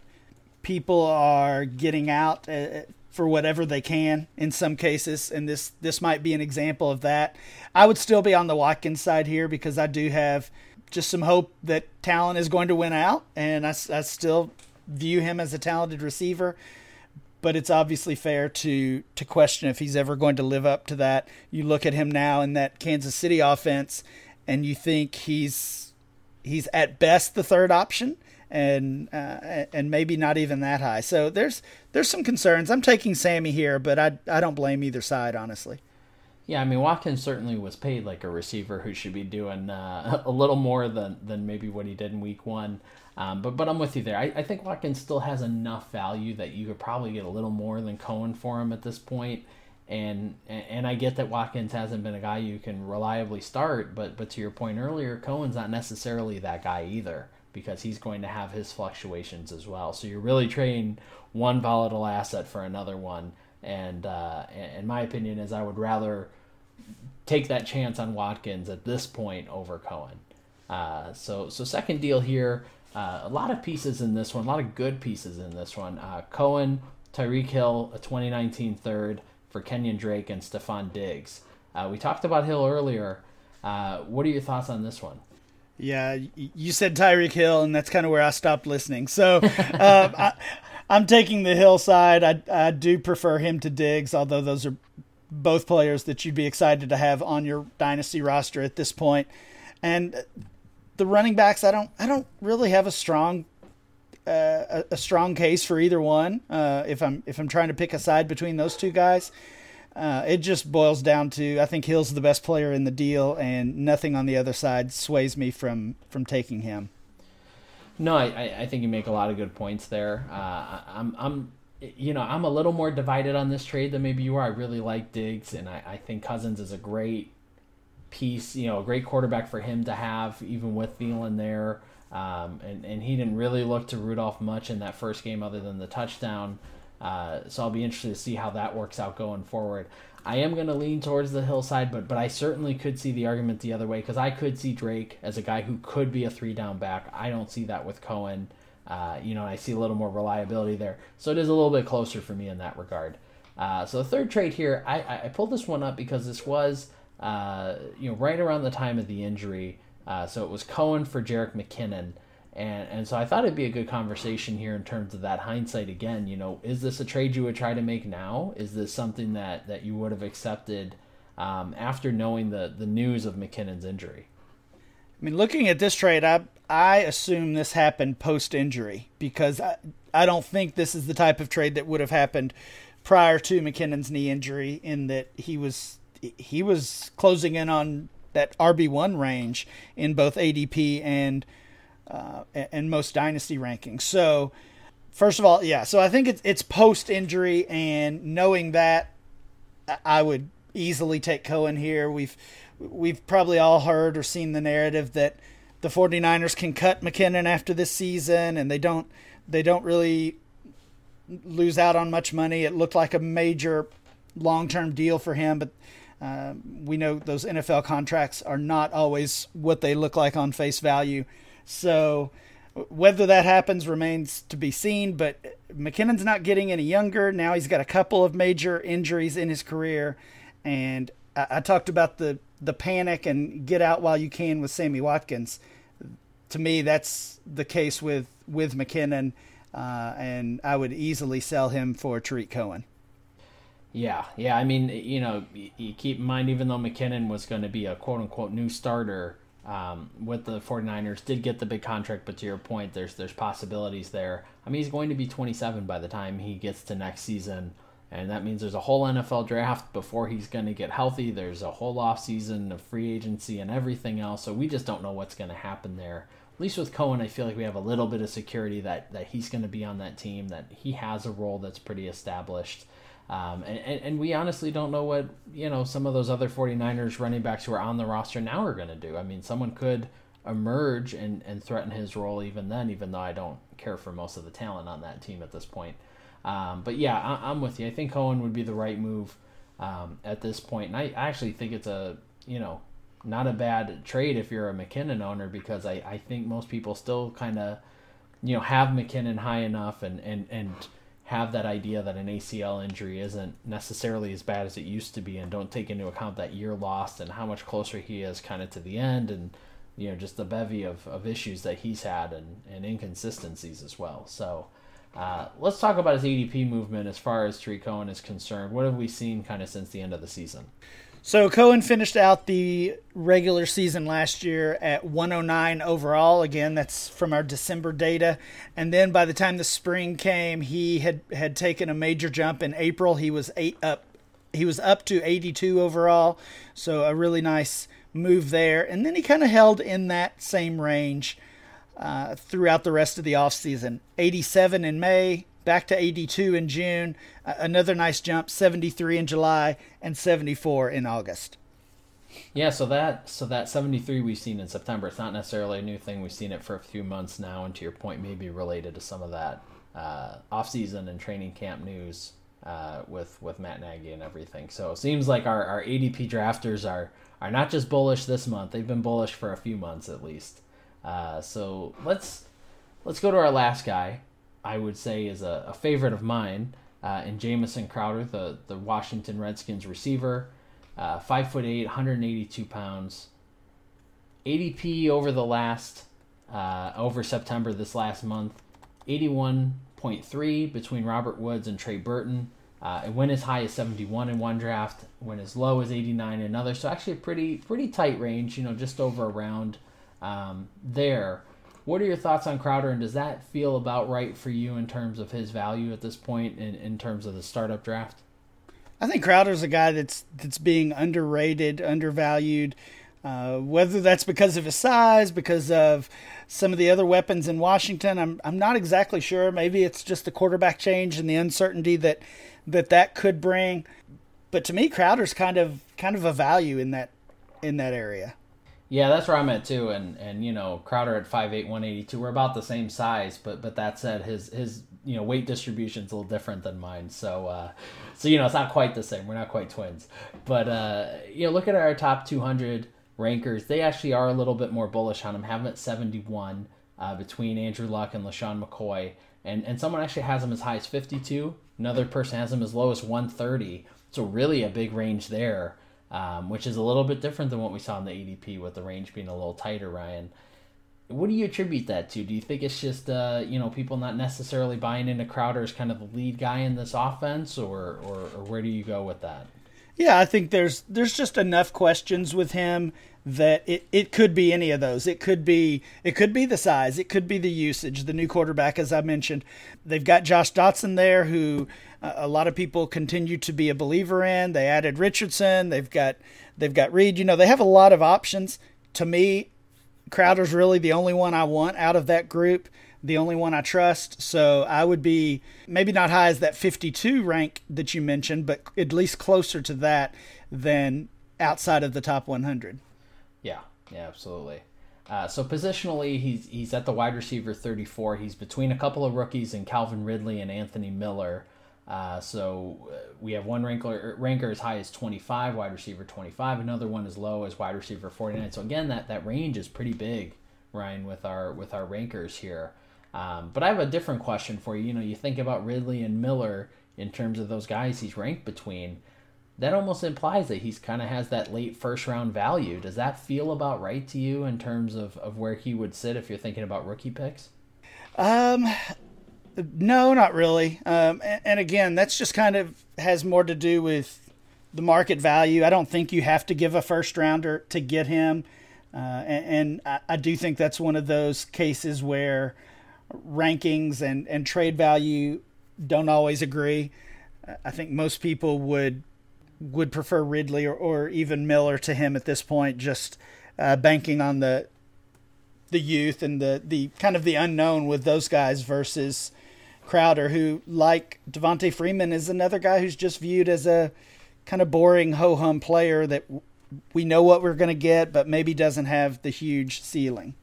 people are getting out uh, for whatever they can in some cases, and this this might be an example of that. I would still be on the Watkins side here because I do have just some hope that talent is going to win out, and I, I still view him as a talented receiver but it's obviously fair to to question if he's ever going to live up to that. You look at him now in that Kansas City offense, and you think he's he's at best the third option, and uh, and maybe not even that high. So there's there's some concerns. I'm taking Sammy here, but I I don't blame either side honestly. Yeah, I mean Watkins certainly was paid like a receiver who should be doing uh, a little more than than maybe what he did in Week One. Um, but but I'm with you there. I, I think Watkins still has enough value that you could probably get a little more than Cohen for him at this point. And and I get that Watkins hasn't been a guy you can reliably start, but but to your point earlier, Cohen's not necessarily that guy either because he's going to have his fluctuations as well. So you're really trading one volatile asset for another one. And uh, in my opinion, is I would rather take that chance on Watkins at this point over Cohen. Uh, so so second deal here. Uh, a lot of pieces in this one, a lot of good pieces in this one. Uh, Cohen, Tyreek Hill, a 2019 third for Kenyon Drake and Stefon Diggs. Uh, we talked about Hill earlier. Uh, what are your thoughts on this one? Yeah, you said Tyreek Hill, and that's kind of where I stopped listening. So um, I, am taking the Hill side. I, I do prefer him to Diggs, although those are both players that you'd be excited to have on your dynasty roster at this point. And the running backs, I don't I don't really have a strong uh, a, a, strong case for either one. Uh, if I'm if I'm trying to pick a side between those two guys, uh, it just boils down to I think Hill's the best player in the deal, and nothing on the other side sways me from from taking him. No, I, I think you make a lot of good points there. Uh, I'm I'm you know I'm a little more divided on this trade than maybe you are. I really like Diggs, and I, I think Cousins is a great piece. You know, a great quarterback for him to have, even with Thielen there. Um, and, and he didn't really look to Rudolph much in that first game other than the touchdown. Uh, so I'll be interested to see how that works out going forward. I am going to lean towards the hillside, but but I certainly could see the argument the other way because I could see Drake as a guy who could be a three down back. I don't see that with Cohen. Uh, you know, I see a little more reliability there, so it is a little bit closer for me in that regard. Uh, so the third trade here, I, I pulled this one up because this was uh, you know right around the time of the injury. Uh, so it was Cohen for Jerick McKinnon. And, and so I thought it'd be a good conversation here in terms of that hindsight again. You know, is this a trade you would try to make now? Is this something that, that you would have accepted um, after knowing the, the news of McKinnon's injury? I mean, looking at this trade, I I assume this happened post injury because I, I don't think this is the type of trade that would have happened prior to McKinnon's knee injury. In that he was he was closing in on that RB one range in both ADP and uh, and most dynasty rankings. So, first of all, yeah. So I think it's it's post injury, and knowing that, I would easily take Cohen here. We've we've probably all heard or seen the narrative that the 49ers can cut McKinnon after this season, and they don't they don't really lose out on much money. It looked like a major long term deal for him, but uh, we know those NFL contracts are not always what they look like on face value. So whether that happens remains to be seen, but McKinnon's not getting any younger. Now he's got a couple of major injuries in his career. And I, I talked about the, the panic and get out while you can with Sammy Watkins. To me, that's the case with, with McKinnon. Uh, and I would easily sell him for Tarik Cohen. Yeah, yeah. I mean, you know, you keep in mind, even though McKinnon was going to be a quote unquote new starter, um, with the 49ers did get the big contract but to your point there's there's possibilities there. I mean he's going to be 27 by the time he gets to next season and that means there's a whole nfl draft before he's going to get healthy. There's a whole off season of free agency and everything else so we just don't know what's going to happen there. At least with cohen i feel like we have a little bit of security that that he's going to be on that team that he has a role that's pretty established um, and, and, and, we honestly don't know what, you know, some of those other 49ers running backs who are on the roster now are going to do. I mean, someone could emerge and, and threaten his role even then, even though I don't care for most of the talent on that team at this point. Um, but yeah, I, am with you. I think Cohen would be the right move um, at this point. And I, I actually think it's a, you know, not a bad trade if you're a McKinnon owner because I, I think most people still kind of, you know, have McKinnon high enough and, and, and – have that idea that an ACL injury isn't necessarily as bad as it used to be and don't take into account that year lost and how much closer he is kind of to the end and you know just the bevy of, of issues that he's had and, and inconsistencies as well so uh, let's talk about his ADP movement as far as Tarik Cohen is concerned. What have we seen kind of since the end of the season? So Cohen finished out the regular season last year at 109 overall. Again, that's from our December data. And then by the time the spring came, he had had taken a major jump in April. He was eight up. He was up to 82 overall. So a really nice move there. And then he kind of held in that same range uh, throughout the rest of the offseason. 87 in May, back to 82 in June, another nice jump, 73 in July, and 74 in August. Yeah, so that so that 73 we've seen in September. It's not necessarily a new thing. We've seen it for a few months now, and to your point, maybe related to some of that uh, off-season and training camp news uh, with with Matt Nagy and everything. So it seems like our, our ADP drafters are are not just bullish this month. They've been bullish for a few months at least. Uh, so let's let's go to our last guy, I would say is a, a favorite of mine, uh, in Jamison Crowder, the the Washington Redskins receiver, uh, five foot eight, 182 pounds. ADP over the last uh, over September this last month, 81.3 between Robert Woods and Trey Burton. Uh, it went as high as 71 in one draft, went as low as 89 in another. So actually a pretty pretty tight range, you know, just over a round um, there. What are your thoughts on Crowder, and does that feel about right for you in terms of his value at this point in, in terms of the startup draft? I think Crowder's a guy that's that's being underrated, undervalued. Uh, whether that's because of his size, because of some of the other weapons in Washington, I'm I'm not exactly sure. Maybe it's just the quarterback change and the uncertainty that that that could bring. But to me, Crowder's kind of kind of a value in that in that area. Yeah, that's where I'm at too. And and you know, Crowder at 5'8", 182, we're about the same size. But but that said, his his you know weight distribution's a little different than mine. So uh, so you know, it's not quite the same. We're not quite twins. But uh, you know, look at our top 200 rankers. They actually are a little bit more bullish on him. Have him at 71 uh, between Andrew Luck and LeSean McCoy. And and someone actually has him as high as 52. Another person has him as low as 130. So really a big range there um, which is a little bit different than what we saw in the ADP with the range being a little tighter, Ryan. What do you attribute that to? Do you think it's just uh, you know people not necessarily buying into Crowder as kind of the lead guy in this offense, or, or or where do you go with that? Yeah, I think there's there's just enough questions with him that it, it could be any of those. It could be it could be the size, it could be the usage, the new quarterback as I mentioned. They've got Josh Doctson there who uh, a lot of people continue to be a believer in. They added Richardson, they've got they've got Reed, you know, they have a lot of options. To me, Crowder's really the only one I want out of that group, the only one I trust. So I would be maybe not high as that 52 rank that you mentioned, but at least closer to that than outside of the top 100. Yeah, yeah, absolutely. Uh, so positionally, he's he's at the wide receiver 34. He's between a couple of rookies and Calvin Ridley and Anthony Miller. Uh, so uh, we have one ranker, ranker as high as 25, wide receiver 25. Another one as low as wide receiver 49. So again, that, that range is pretty big, Ryan, with our with our rankers here. Um, but I have a different question for you. You know, you think about Ridley and Miller in terms of those guys he's ranked between that almost implies that he's kind of has that late first round value. Does that feel about right to you in terms of, of where he would sit if you're thinking about rookie picks? Um, no, not really. Um, and, and again, that's just kind of has more to do with the market value. I don't think you have to give a first rounder to get him. Uh, and, and I, I do think that's one of those cases where rankings and, and trade value don't always agree. I think most people would would prefer Ridley or, or even Miller to him at this point, just uh, banking on the the youth and the the kind of the unknown with those guys versus Crowder, who like Devonta Freeman is another guy who's just viewed as a kind of boring ho hum player that we know what we're going to get, but maybe doesn't have the huge ceiling.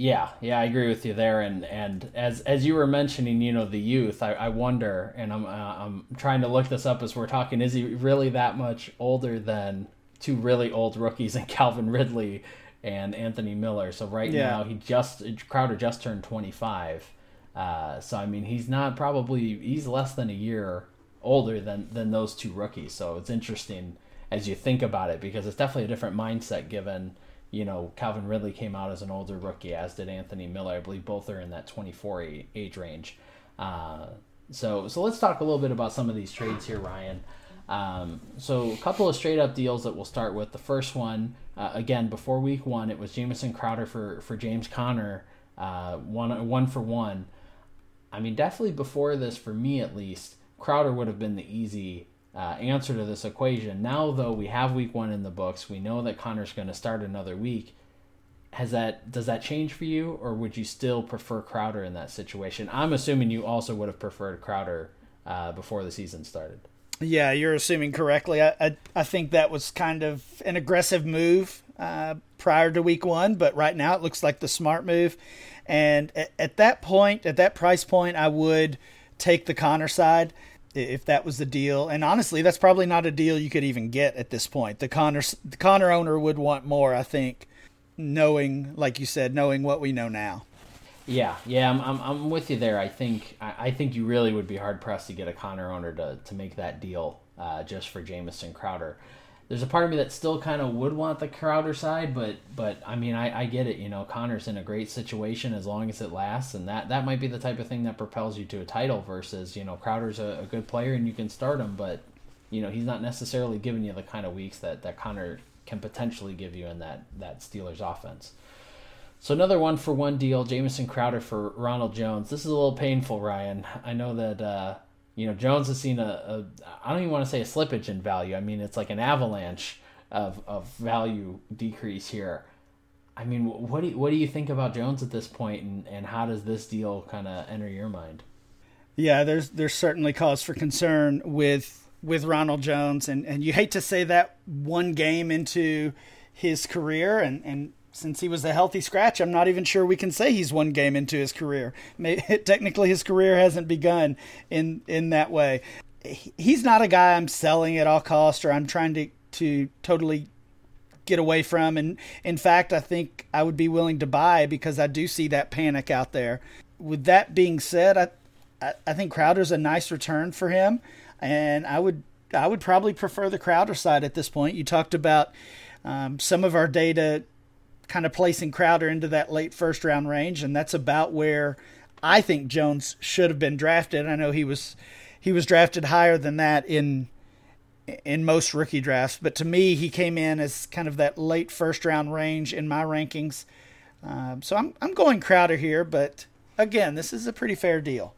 Yeah, yeah, I agree with you there. And and as as you were mentioning, you know, the youth, I, I wonder, and I'm uh, I'm trying to look this up as we're talking. Is he really that much older than two really old rookies and Calvin Ridley and Anthony Miller? So right yeah. now he just Crowder just turned 25. Uh, so I mean, he's not probably he's less than a year older than than those two rookies. So it's interesting as you think about it because it's definitely a different mindset given you know, Calvin Ridley came out as an older rookie, as did Anthony Miller. I believe both are in that 24 age range. Uh, so, so let's talk a little bit about some of these trades here, Ryan. Um, so, a couple of straight up deals that we'll start with. The first one, uh, again, before week one, it was Jamison Crowder for, for James Conner, uh, one, one for one. I mean, definitely before this, for me at least, Crowder would have been the easy uh, answer to this equation. Now, though, we have week one in the books. We know that Conner's going to start another week. Has that does that change for you, or would you still prefer Crowder in that situation? I'm assuming you also would have preferred Crowder uh, before the season started. Yeah, you're assuming correctly. I, I, I think that was kind of an aggressive move uh, prior to week one, but right now it looks like the smart move. And at, at that point, at that price point, I would take the Conner side if that was the deal. And honestly, that's probably not a deal you could even get at this point. The Conner the Conner owner would want more, I think, knowing, like you said, knowing what we know now. Yeah, yeah, I'm, I'm, I'm with you there. I think I, I think you really would be hard pressed to get a Conner owner to, to make that deal uh, just for Jamison Crowder there's a part of me that still kind of would want the Crowder side, but but I mean I, I get it. You know, Conner's in a great situation as long as it lasts, and that that might be the type of thing that propels you to a title. Versus you know Crowder's a, a good player and you can start him, but you know he's not necessarily giving you the kind of weeks that that Conner can potentially give you in that that Steelers offense. So another one for one deal, Jamison Crowder for Ronald Jones. This is a little painful, Ryan. I know that uh, you know Jones has seen a, a I don't even want to say a slippage in value. I mean it's like an avalanche of of value decrease here. I mean, what do you, what do you think about Jones at this point, and, and how does this deal kind of enter your mind? Yeah, there's there's certainly cause for concern with with Ronald Jones, and, and you hate to say that one game into his career, and, and since he was a healthy scratch, I'm not even sure we can say he's one game into his career. Technically, his career hasn't begun in in that way. He's not a guy I'm selling at all cost, or I'm trying to to totally get away from. And in fact, I think I would be willing to buy because I do see that panic out there. With that being said, I I, I think Crowder's a nice return for him, and I would I would probably prefer the Crowder side at this point. You talked about um, some of our data kind of placing Crowder into that late first round range, and that's about where I think Jones should have been drafted. I know he was he was drafted higher than that in in most rookie drafts, but to me, he came in as kind of that late first round range in my rankings. Um, so I'm I'm going Crowder here, but again, this is a pretty fair deal.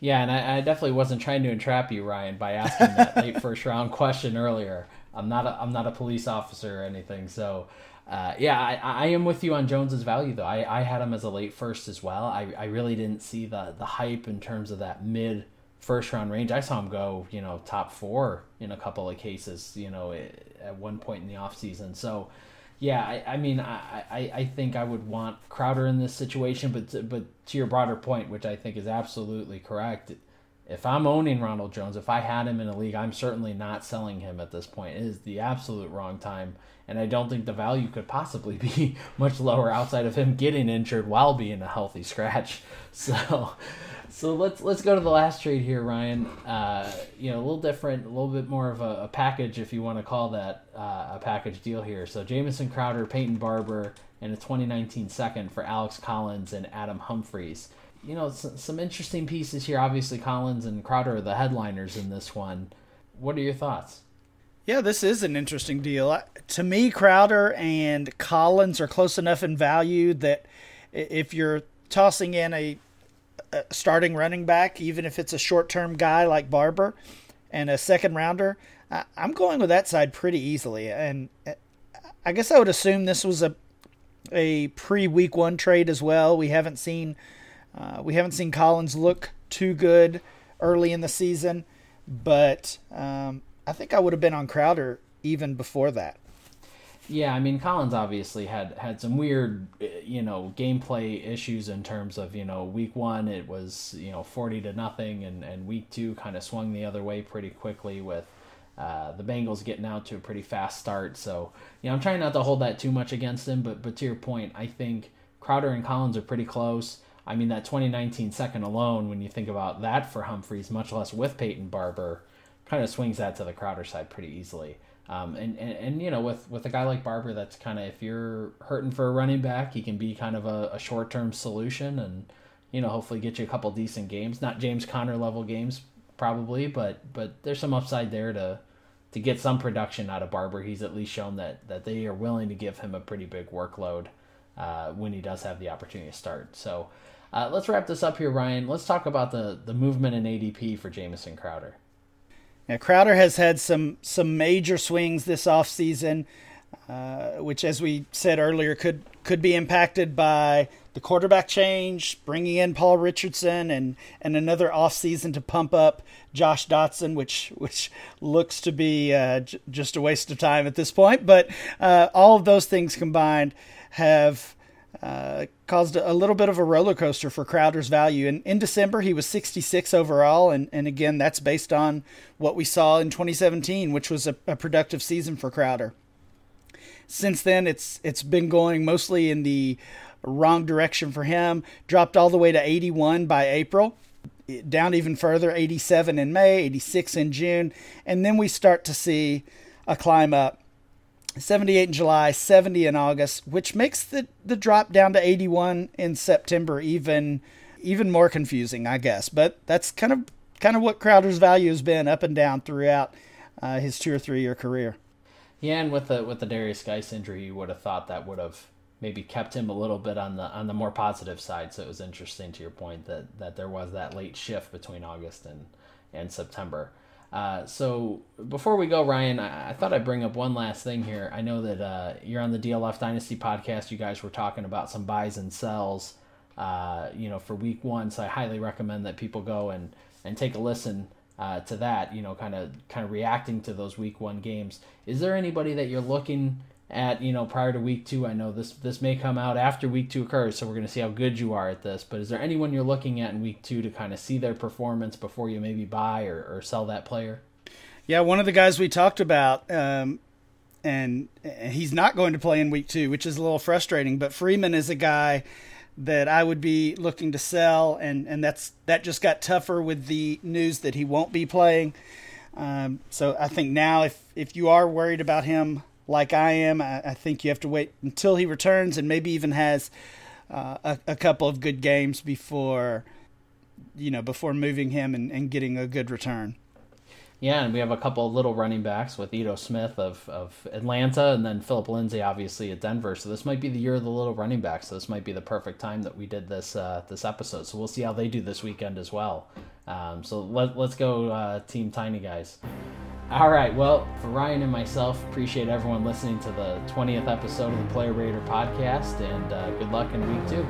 Yeah, and I, I, definitely wasn't trying to entrap you, Ryan, by asking that late first round question earlier. I'm not a, I'm not a police officer or anything, so uh, yeah, I, I am with you on Jones's value though. I, I had him as a late first as well. I, I really didn't see the the hype in terms of that mid first round range. I saw him go, you know, top four in a couple of cases, you know, at one point in the off season. So yeah, I, I mean, I, I, I think I would want Crowder in this situation, but to, but to your broader point, which I think is absolutely correct, if I'm owning Ronald Jones, if I had him in a league, I'm certainly not selling him at this point. It is the absolute wrong time, and I don't think the value could possibly be much lower outside of him getting injured while being a healthy scratch. So, so let's let's go to the last trade here, Ryan. Uh, you know, a little different, a little bit more of a, a package, if you want to call that uh, a package deal here. So Jamison Crowder, Peyton Barber, and a 2019 second for Alex Collins and Adam Humphries. You know, some, some interesting pieces here. Obviously, Collins and Crowder are the headliners in this one. What are your thoughts? Yeah, this is an interesting deal. To me, Crowder and Collins are close enough in value that if you're tossing in a starting running back, even if it's a short term guy like Barber and a second rounder, I, am going with that side pretty easily. And uh, I guess I would assume this was a a pre week one trade as well. We haven't seen uh, we haven't seen Collins look too good early in the season, but um, I think I would have been on Crowder even before that. Yeah, I mean Collins obviously had had some weird, eh, you know, gameplay issues in terms of you know week one it was you know forty to nothing, and and week two kind of swung the other way pretty quickly with uh, the Bengals getting out to a pretty fast start. So you know I'm trying not to hold that too much against him, but but to your point, I think Crowder and Collins are pretty close. I mean that 2019 second alone, when you think about that for Humphries, much less with Peyton Barber, kind of swings that to the Crowder side pretty easily. Um, and, and, and, you know, with, with a guy like Barber, that's kind of, if you're hurting for a running back, he can be kind of a, a short term solution and, you know, hopefully get you a couple decent games. Not James Conner level games, probably, but but there's some upside there to to get some production out of Barber. He's at least shown that, that they are willing to give him a pretty big workload uh, when he does have the opportunity to start. So uh, let's wrap this up here, Ryan. Let's talk about the, the movement in ADP for Jamison Crowder. Now, Crowder has had some some major swings this offseason, uh, which, as we said earlier, could could be impacted by the quarterback change, bringing in Paul Richardson, and and another offseason to pump up Josh Doctson, which which looks to be uh, j- just a waste of time at this point. But uh, all of those things combined have uh, caused a little bit of a roller coaster for Crowder's value. And in December, he was 66 overall. And, and again, that's based on what we saw in 2017, which was a, a productive season for Crowder. Since then, it's it's been going mostly in the wrong direction for him. Dropped all the way to 81 by April, down even further, 87 in May, 86 in June, and then we start to see a climb up 78 in July, 70 in August, which makes the, the drop down to 81 in September even even more confusing, I guess. But that's kind of kind of what Crowder's value has been up and down throughout uh, his two or three year career. Yeah, and with the with the Derrius Guice injury, you would have thought that would have maybe kept him a little bit on the on the more positive side. So it was interesting to your point that that there was that late shift between August and and September. Uh, so before we go, Ryan, I, I, thought I'd bring up one last thing here. I know that uh, you're on the DLF Dynasty podcast. You guys were talking about some buys and sells, uh, you know, for week one. So I highly recommend that people go and and take a listen uh, to that. You know, kind of kind of reacting to those week one games. Is there anybody that you're looking at you know prior to week two i know this this may come out after week two occurs so we're going to see how good you are at this but is there anyone you're looking at in week two to kind of see their performance before you maybe buy or, or sell that player? Yeah one of the guys we talked about um, and he's not going to play in week two which is a little frustrating but freeman is a guy that i would be looking to sell and and that's that just got tougher with the news that he won't be playing. Um, so i think now if if you are worried about him like I am. I, I, think you have to wait until he returns and maybe even has uh, a, a, couple of good games before, you know, before moving him and, and getting a good return. Yeah, and we have a couple of little running backs with Ito Smith of, of Atlanta and then Phillip Lindsay obviously at Denver. So this might be the year of the little running backs. So this might be the perfect time that we did this uh, this episode. So we'll see how they do this weekend as well. Um, so let, let's go uh, Team Tiny Guys. All right. Well, for Ryan and myself, appreciate everyone listening to the 20th episode of the Player Rater podcast, and uh, good luck in week two.